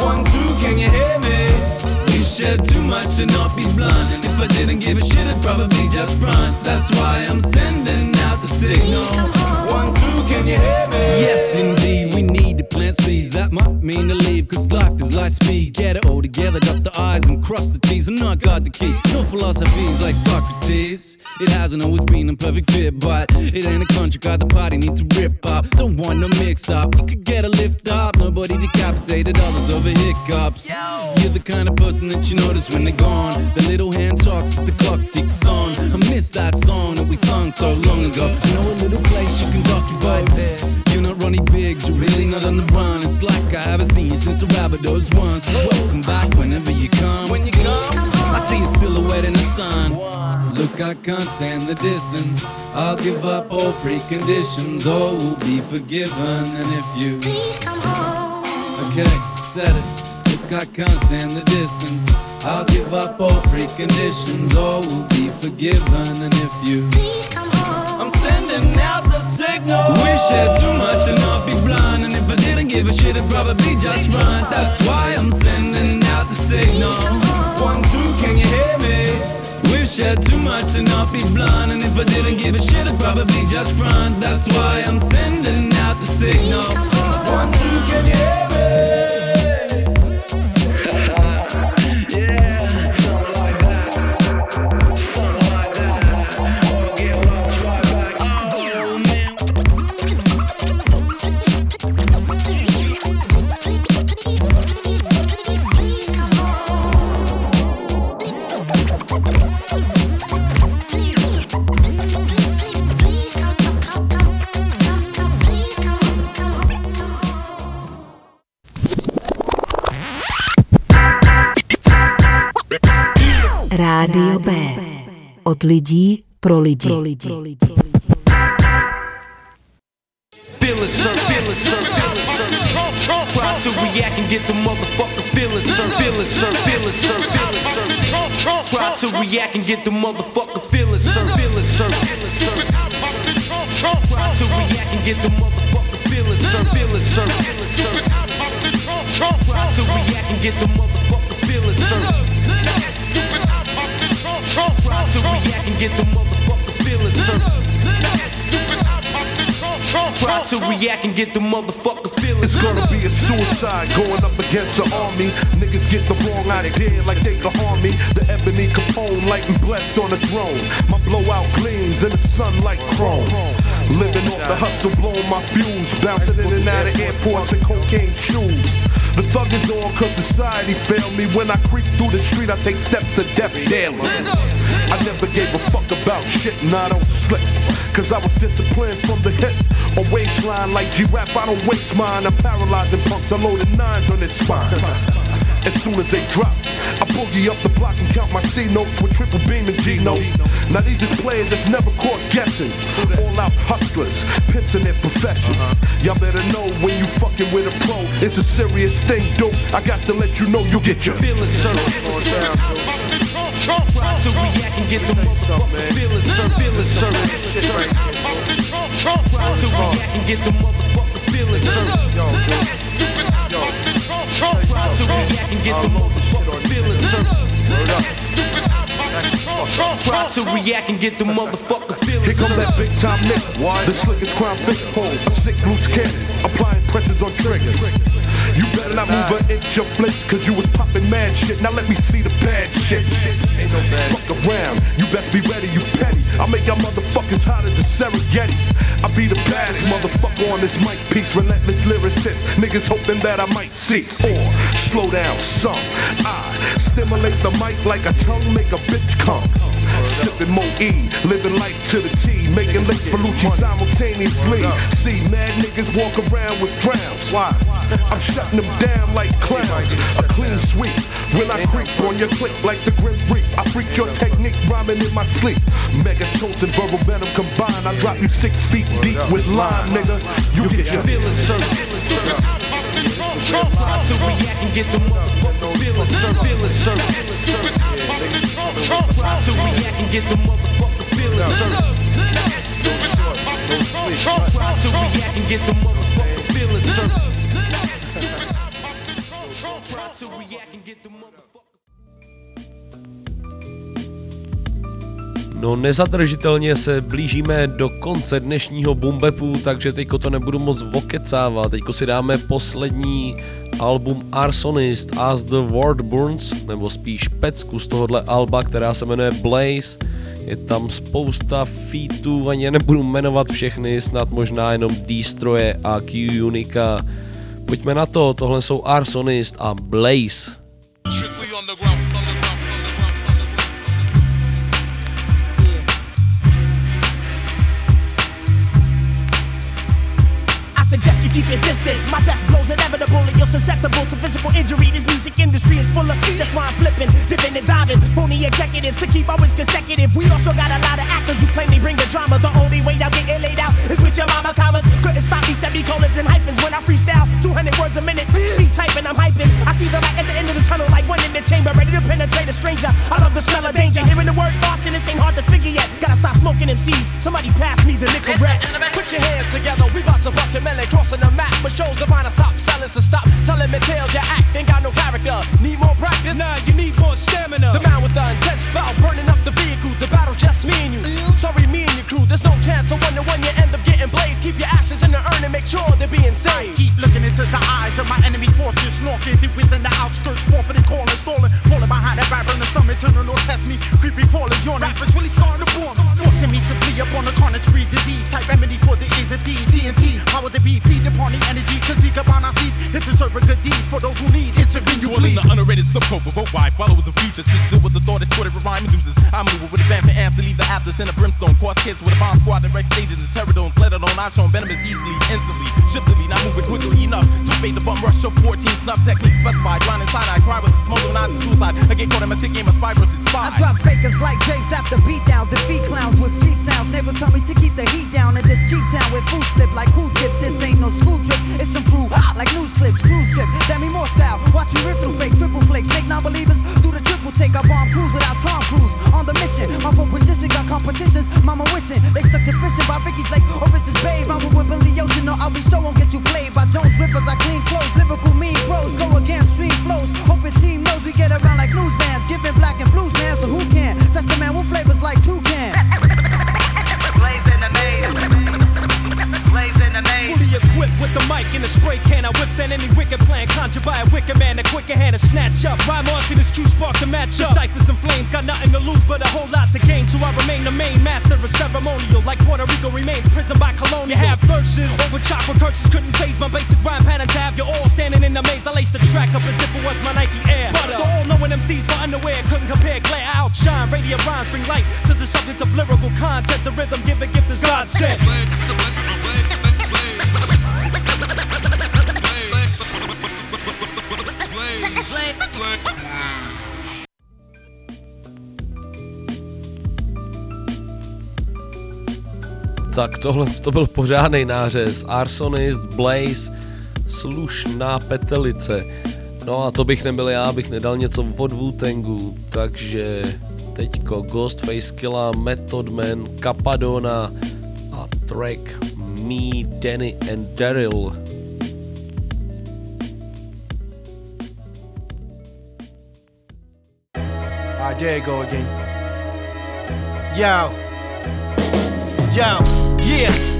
One, two, can you hear me? We shed too much to not be blind. And if I didn't give a shit, I'd probably just run. That's why I'm sending out the signal. One, two, can you hear me? Yes, indeed, we need to plant seeds. That might mean to leave, cause life is light speed. Get it all together, got the eyes and cross the T's. And I got the key. No philosophies like Socrates. It hasn't always been a perfect fit, but it ain't a contract either party need to rip up. Don't want no mix up. You could get a lift up. Nobody decapitated others over hiccups. You're the kind of person that you notice when they're gone. The little hand talks as the clock ticks on. I miss that song that we sung so long ago. I know a little place you can dock your boat. You're not Ronnie Biggs, you're really not on the run. It's like I haven't seen you since the Rabbitohs once. Welcome back whenever you come. When you come, I see a silhouette in the sun. Look, I can't stand the distance. I'll give up all preconditions. All will be forgiven. And if you please come home. Okay, said it. Look, I can't stand the distance. I'll give up all preconditions. All will be forgiven. And if you please come signal. We shared too much and not be blind. And if I didn't give a shit, it'd probably just run. That's why I'm sending out the signal. One, two, can you hear me? We've shed too much to not be blind. And if I didn't give a shit, I'd probably just run. That's why I'm sending out the signal. One, two, can you hear me? Od lidí pro lidi. Feeling sir, feeling sir, feeling sir. Try to react and get the motherfucker feeling sir, feeling sir, feeling sir, feeling sir. Try to react and get the motherfucker feeling sir, feeling sir, feeling sir. Try to react and get the motherfucker feeling sir, feeling sir, feeling sir. Try to react and get the motherfucker feeling sir. Get the motherfucker feeling sir. Try to react and get the motherfucker feeling It's gonna be a suicide going up against the army. Niggas get the wrong idea like they can harm me. The ebony Capone lighting blessed on the throne. My blowout gleams in the sun like chrome. Living off the hustle, blowing my fuse. Bouncing in and out of airports in cocaine shoes. The thug is on cause society failed me. When I creep through the street, I take steps of death daily. I never gave a fuck about shit and I don't slip. Cause I was disciplined from the hip or waistline like G-Rap. I don't waste mine. I'm paralyzing punks. I loaded nines on his spine. As soon as they drop. I boogie up the block and count my C notes with triple beam and G note. Now these is players that's never caught guessing. All out hustlers, pimps in their profession. Uh-huh. Y'all better know when you fucking with a pro, it's a serious thing, dude. I got to let you know you get your feelings hurt. Try to react and get the motherfucking feelings hurt. Feelings hurt. Try to react and get the motherfucking feelings hurt. Try to react and get the motherfucking feelings hurt. Try to react and get the motherfucking feelings Here come that big time nigga. The slickest crime fit home. A sick loose cannon. Applying pressures on triggers. You better not move an inch or flinch, cause you was popping mad shit. Now let me see the bad shit. Fuck around, you best be ready, you petty. I make y'all motherfuckers hot as a Serengeti. I be the baddest motherfucker on this mic piece. Relentless lyricist. Niggas hoping that I might cease. Or slow down some. I stimulate the mic like a tongue, make a bitch come. Sipping Mo E, living life to the T, making licks for Lucci simultaneously. See mad niggas walk around with crowns. Why? I'm shutting them down like clowns. A clean sweep. When I creep on your click like the Grim Reap, I freak your technique rhyming in my sleep. Megatons and verbal venom combined. I drop you six feet deep with lime, nigga. You get your feelings hurt. Try to react and get the motherfucking feelings hurt. Feelings hurt. Try to react and get the motherfucking feelings hurt. Try to react and get the motherfucking feelings hurt. No nezadržitelně se blížíme do konce dnešního Bumbepu, takže teďko to nebudu moc vokecávat. Teďko si dáme poslední album Arsonist As the World Burns, nebo spíš pecku z tohohle alba, která se jmenuje Blaze. Je tam spousta featů, ani nebudu jmenovat všechny, snad možná jenom Destroye a Q Unica. Pojďme na to, tohle jsou Arsonist a Blaze. Keep your distance. My death blows inevitable and you're susceptible to physical injury. This music industry is full of that's why I'm flipping, dipping and diving. Phony executives to keep always consecutive. We also got a lot of actors who claim they bring the drama. The only way y'all getting laid out is with your mama commas. Couldn't stop me semicolons and hyphens when I freestyle. 200 words a minute, speed typing, I'm hyping. I see the light at the end of the tunnel like one in the chamber, ready to penetrate a stranger. I love the smell of danger. Hearing the word arson, this ain't hard to figure yet. Gotta stop smoking MCs. Somebody pass me the nickel. Put your hands together, we about to bust your melon crossing the map. But shows of mine, stop selling, so stop telling me tales. Your act ain't got no character. Need more practice? Nah, you need more stamina. The man with the intense spell, burning up the vehicle. The battle's just me and you. Sorry, me and your crew. There's no chance of one to one, you end up getting blazed. Keep your ashes in the urn and make sure they're being saved. Keep looking into the eyes of my enemy's fortress, snorking deep within the outskirts, forfeiting, calling, stalling, falling behind that barrier in the stomach, turning or test me. Creepy crawlers, your rappers really starting to form, forcing me to flee up on the carnage, breed disease type remedy for the the energy, the underrated subcope of why followers of future system with the thought it's sort of rhyme induces. I'm maneuver with a band for amps to leave the after in a brimstone. Course kids with a bomb squad that wreck stages and terrordomes. Let alone I've shown venomous easily, instantly, shiftily, not moving quickly enough to fade the bum rush of 14 snuff techniques specified. Drowning inside, I cry with the smoke of nines suicide. I get caught in my sick game of spy and spy. I drop fakers like James after beatdowns, defeat clowns with street sounds. Neighbors tell me to keep the heat down in this cheap town with food slip like cool tip. This ain't no school trip, it's some brew like news clips, cruise strip. me more style, watch me rip through fakes, cripple flakes, make non-believers do the triple take. I bomb cruise without Tom Cruise on the mission. My proposition got competitions, mama wishing they stuck to fishing by Ricky's Lake or Richards Bay. Rhyming with Billy Ocean, no, I'll be so won't get you played by Jones Rippers. I clean clothes, lyrical mean pros, go against stream flows. Hoping team knows we get around like news vans, giving black and blues man. So who can touch the man with flavors like toucan? Blaze with the mic and a spray can, I withstand any wicked plan. Conjured by a wicked man, a quicker hand to snatch up. Rhyme on, see this true spark to match up. Ciphers and flames, got nothing to lose but a whole lot to gain. So I remain the main master of ceremonial, like Puerto Rico remains prison by colonial. You have thirsts over chopper curses, couldn't phase my basic rhyme pattern to have you all standing in the maze. I lace the track up as if it was my Nike Air. But the all knowing MCs for underwear couldn't compare. Glare outshine, Radio rhymes bring light to the subject of lyrical content. The rhythm give a gift as God said. Tak tohle to byl pořádný nářez. Arsonist, Blaze, slušná petelice. No a to bych nebyl já, bych nedal něco od Wu-Tangu, takže teďko Ghostface Killa, Method Man, Capadona a track Me, Danny and Daryl. Ah, there you go again. Yo. Yo. Yeah.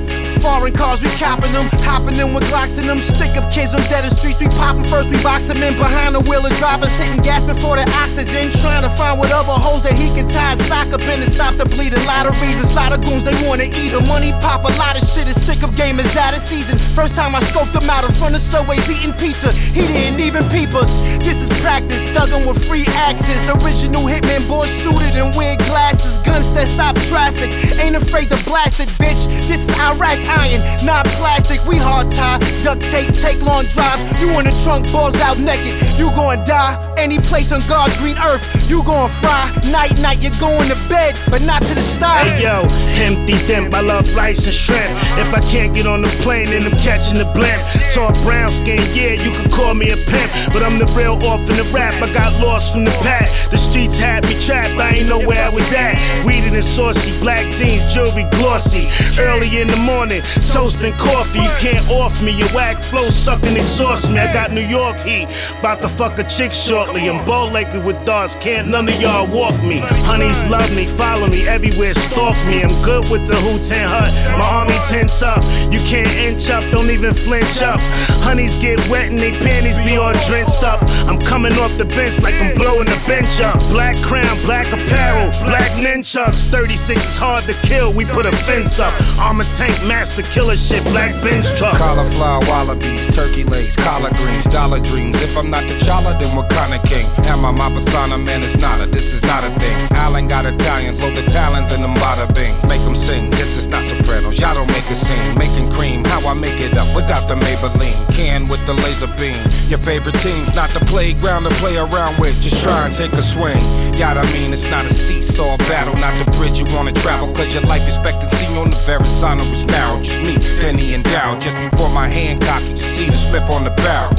Foreign cars, we copping them. Hopping in with Glocks in them. Stick up kids on dead in streets. We popping first, we box them in. Behind the wheel of drivers, hitting gas before the oxygen. Trying to find what other holes that he can tie his sock up in and stop the bleeding. Lot of reasons, lot of goons, they wanna eat him. Money pop, a lot of shit. His stick up game is out of season. First time I scoped him out in front of Subways eating pizza. He didn't even peep us. This is practice, thuggin' with free access. Original hitman, boy suited and weird glasses. Guns that stop traffic. Ain't afraid to blast it, bitch. This is Iraq iron, not plastic. We hard tie, duct tape, take long drives. You in the trunk, balls out naked. You gon' die any place on God's green earth. You gon' fry. Night, night, you're going to bed, but not to the star. Hey yo, empty dimp, I love rice and shrimp. If I can't get on the plane, then I'm catching the blimp. Tall brown skin, yeah, you can call me a pimp. But I'm the real orphan of rap, I got lost from the pack. The streets had me trapped, I ain't know where I was at. Weeded and saucy, black jeans, jewelry glossy. Early in the morning, toasting coffee. You can't off me, your whack flow sucking exhaust me. I got New York heat, about to fuck a chick shortly. I'm bow legged with darts, can't none of y'all walk me. Honeys love me, follow me everywhere, stalk me. I'm good with the Hooten Hut, my army tense up. You can't inch up, don't even flinch up. Honeys get wet and they panties be all drenched up. I'm coming off the bench like I'm blowing the bench up. Black crown, black apparel, black nunchucks. 36 is hard to kill, we put a fence up. Armor tank, master killer shit, black bench truck. Cauliflower wallabies, turkey legs, collard greens, dollar dreams. If I'm not the chala, then what kind of king? Am I my persona? Man, it's not a, this is not a thing. Allen got Italians, load the talons in them bada bing. Make them sing, this is not sopranos. Y'all don't make a scene. Making cream, how I make it up without the Maybelline. Can with the laser beam. Your favorite team's not the playground to play around with. Just try and take a swing. Y'all, I mean, it's not a seesaw battle, not the bridge you wanna travel. Cause your life expectancy on the Verrazzano is narrow. Just me, Denny and Dow. Just before my hand cocky, you see the Smith on the barrel.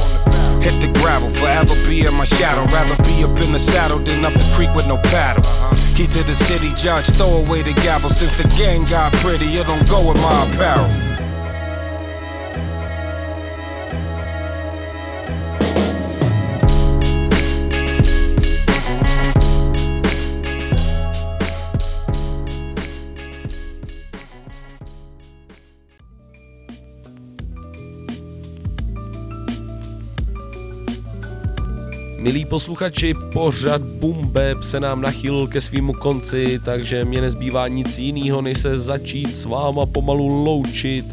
Hit the gravel, forever be in my shadow. Rather be up in the saddle than up the creek with no paddle. Key to the city, judge, throw away the gavel. Since the gang got pretty, it don't go with my apparel. Milí posluchači, pořad Bumbeb se nám nachýlil ke svýmu konci, takže mě nezbývá nic jiného, než se začít s váma pomalu loučit.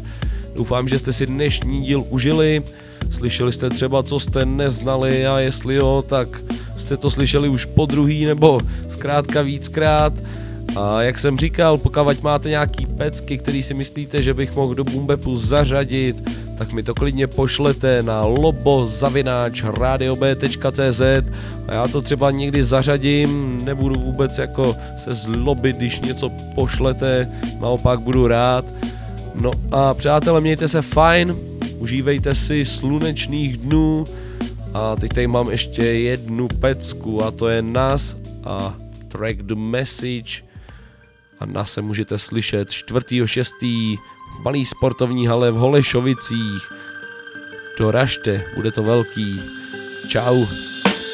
Doufám, že jste si dnešní díl užili, slyšeli jste třeba, co jste neznali a jestli jo, tak jste to slyšeli už po druhý nebo zkrátka víckrát. A jak jsem říkal, pokud máte nějaký pecky, který si myslíte, že bych mohl do Bumbepu zařadit, tak mi to klidně pošlete na lobo.radiob.cz a já to třeba někdy zařadím, nebudu vůbec jako se zlobit, když něco pošlete, naopak budu rád. No a přátelé, mějte se fajn, užívejte si slunečných dnů. A teď tady mám ještě jednu pecku a to je nás a track The Message a nás se můžete slyšet 4.6. v malý sportovní hale v Holešovicích. Doražte, bude to velký. Čau.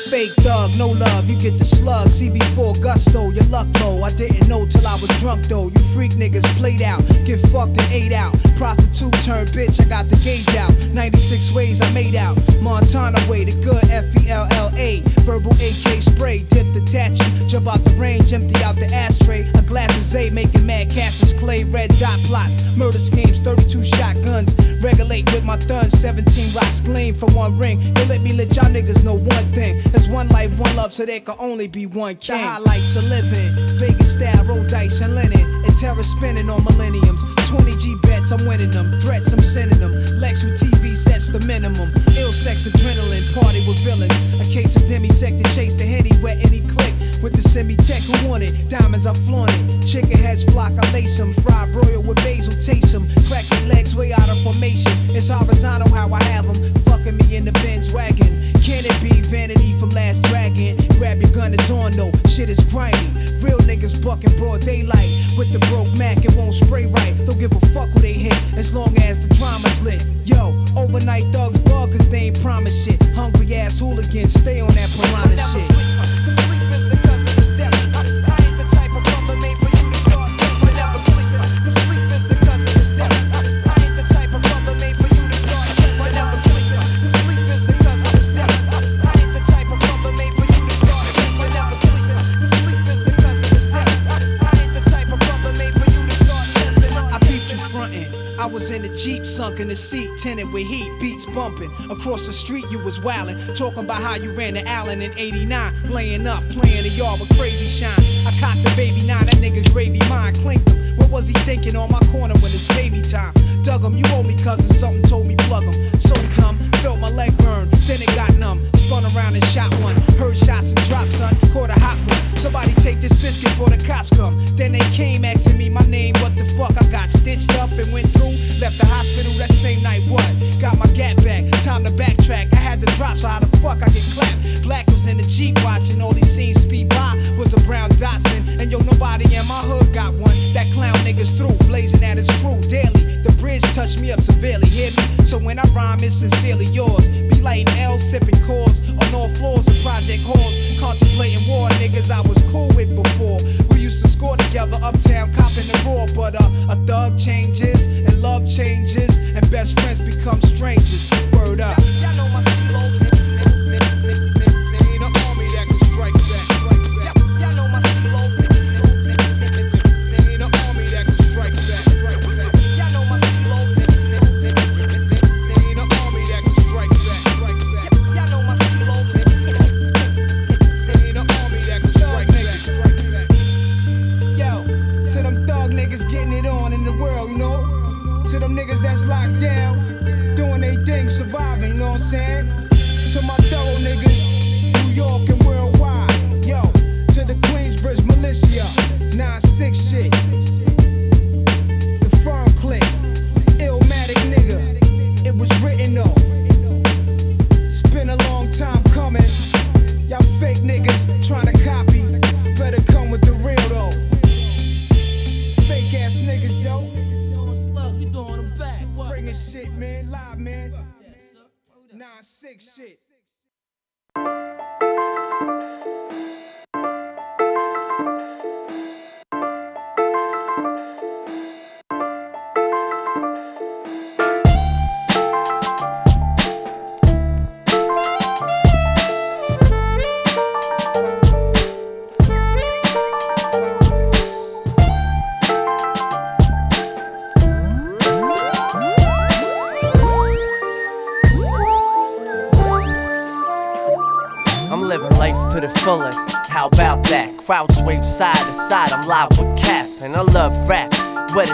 Fake thug, no love, you get the slug. CB4 gusto, your luck low. I didn't know till I was drunk though. You freak niggas played out, get fucked and ate out. Prostitute turned bitch, I got the gauge out. 96 ways I made out. Montana way, the good F E L L A. Verbal AK spray, dip detach you. Jump out the range, empty out the ashtray. A glass of Zay, making mad cashes, clay, red dot plots. Murder schemes, 32 shotguns. Regulate with my thun, 17 rocks gleam for one ring. They let me let y'all niggas know one thing. There's one life, one love so there can only be one king. The highlights of living, Vegas style, roll dice and linen, and terror spinning on millenniums. 20 G bets, I'm winning them. Threats, I'm sending them. Lex with TV sets the minimum. Ill sex, adrenaline, party with villains. A case of demisec to chase the henny, wet any click. With the semi tech who want it, diamonds I flaunt it. Chicken heads flock, I lace them. Fried broil with basil, taste them. Crack your legs way out of formation. It's horizontal how I have them. Fucking me in the Benz wagon. Can it be vanity from last dragon? Grab your gun, it's on though. Shit is grimy. Real niggas bucking broad daylight. With the broke Mac, it won't spray right. Don't give a fuck who they hit as long as the drama's lit. Yo, overnight thugs bug cause they ain't promise shit. Hungry ass hooligans, stay on that piranha shit. Sunk in the seat, tinted with heat, beats bumping. Across the street, you was wildin', talking about how you ran to Allen in 89, laying up, playing the yard with crazy shine. I cocked the baby nine, that nigga gravy mine, clinked him. What was he thinking on my corner when it's baby time? Dug him, you owe me cousin, something told me plug him. So dumb, felt my leg burn, then it got numb. Spun around and shot one, heard shots and dropped, son, caught a hot one. Somebody take this biscuit before the cops come. Then they came asking me my name, what the fuck? I got stitched up and went through. Left the hospital that same night, what? Got my gat back, time to backtrack. I had to drop, so how the fuck I get clapped? Black was in the Jeep watching all these scenes speed by. Was a brown Datsun, and yo, nobody in my hood got one. That clown niggas through, blazing at his crew daily. The bridge touched me up severely, hear me? So when I rhyme, it's sincerely yours. Be lighting L, sipping cores on all floors of project halls. Contemplating war, niggas I was cool with before. We used to score together uptown, copping the raw. But uh, a thug changes, and love changes, and best friends become strangers. Word up. Man. Live, man. 9-6 shit.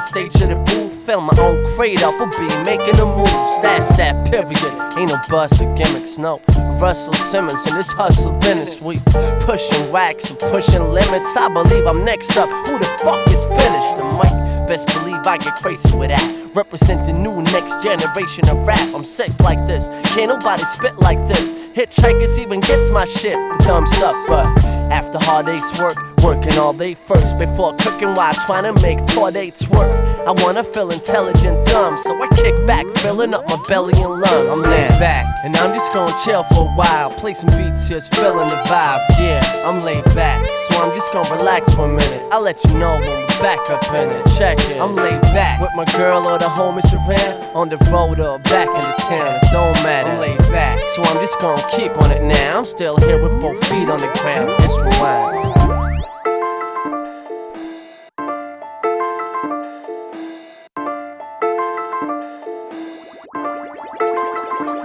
Stage of the booth, fill my own crate up, will be making the moves. That's that period. Ain't no buzz or gimmicks, no. Russell Simmons and this hustle business. We pushing wax and pushing limits. I believe I'm next up. Who the fuck is finished? The mic. Best believe I get crazy with that. Represent the new next generation of rap. I'm sick like this. Can't nobody spit like this. Hitchhikers even gets my shit thumbs up, but after hard day's work, working all day first before cooking while trying to make tour dates work. I wanna feel intelligent, dumb, so I kick back, filling up my belly and lungs. I'm laid back, and I'm just gonna chill for a while, play some beats, just feeling the vibe. Yeah, I'm laid back, I'm just gonna relax for a minute. I'll let you know when we're back up in it. Check it. I'm laid back with my girl or the homies around, on the road or back in the town. It don't matter. I'm laid back, so I'm just gonna keep on it now. I'm still here with both feet on the ground. It's rewind.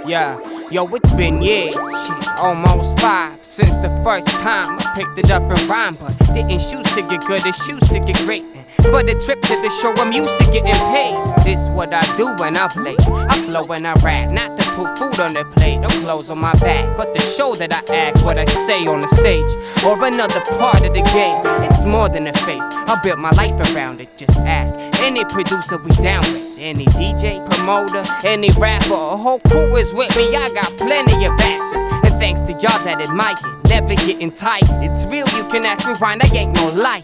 Yeah, yo, it's been years, shit, almost five since the first time I picked it up and rhyme, but didn't choose to get good, it's shoes to get great. For the trip to the show, I'm used to getting paid. This what I do when I play. I flow when I rap, not to put food on the plate, no clothes on my back, but to show that I act what I say on the stage or another part of the game. It's more than a face. I built my life around it. Just ask any producer we down with, any DJ, promoter, any rapper, a whole crew is with me. I got plenty of bastards. Thanks to y'all that admire it, never getting tired. It's real, you can ask me why, I ain't no lie.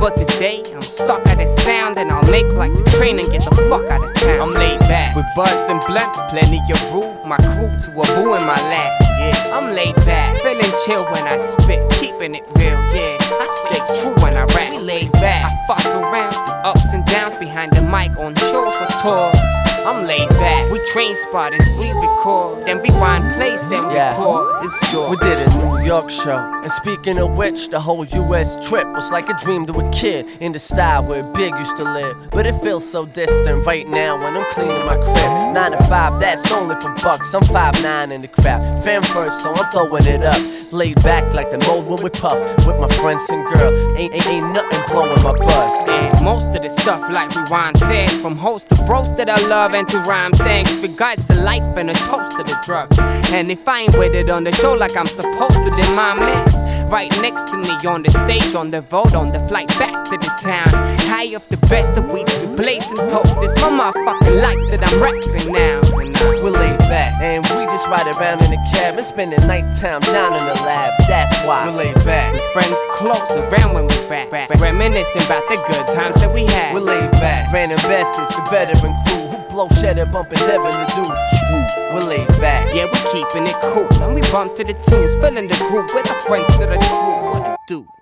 But today, I'm stuck at a sound, and I'll make like the train and get the fuck out of town. I'm laid back with buds and blunts, plenty of brew. My crew to a boo in my lap. Yeah, I'm laid back, feeling chill when I spit, keeping it real. Yeah, I stay true when I rap. We laid back, I fuck around, the ups and downs behind the mic on shows or tours. I'm laid back. We train spotters, we record, then rewind, place, then we Yeah. pause. It's yours. We did a New York show. And speaking of which, the whole US trip was like a dream to a kid in the style where Big used to live. But it feels so distant right now when I'm cleaning my crib. Nine to five, that's only for bucks. I'm five nine in the crowd. Fan first, so I'm throwing it up. Laid back like the mold when we puff with my friends and girl. Ain't, ain't, ain't nothing blowing my buzz. And most of the stuff like Rewind says From host to bros that I love and to rhyme thanks Regards to life and a toast to the drugs And if I ain't with it on the show like I'm supposed to Then my man's right next to me on the stage On the road on the flight back to the town High off the best of weeds we blazing toast This my motherfucking life that I'm rapping now We're laid back, and we just ride around in the cab and spend the night time down in the lab. That's why we're laid back. Friends close around when we rap, back. Reminiscing about the good times that we had We're laid back. Random baskets, the veteran crew blow cheddar, bumping Devin the Dude. We're laid back. Yeah, we keeping it cool. And we bump to the tunes, filling the group with our friends that are true. What do?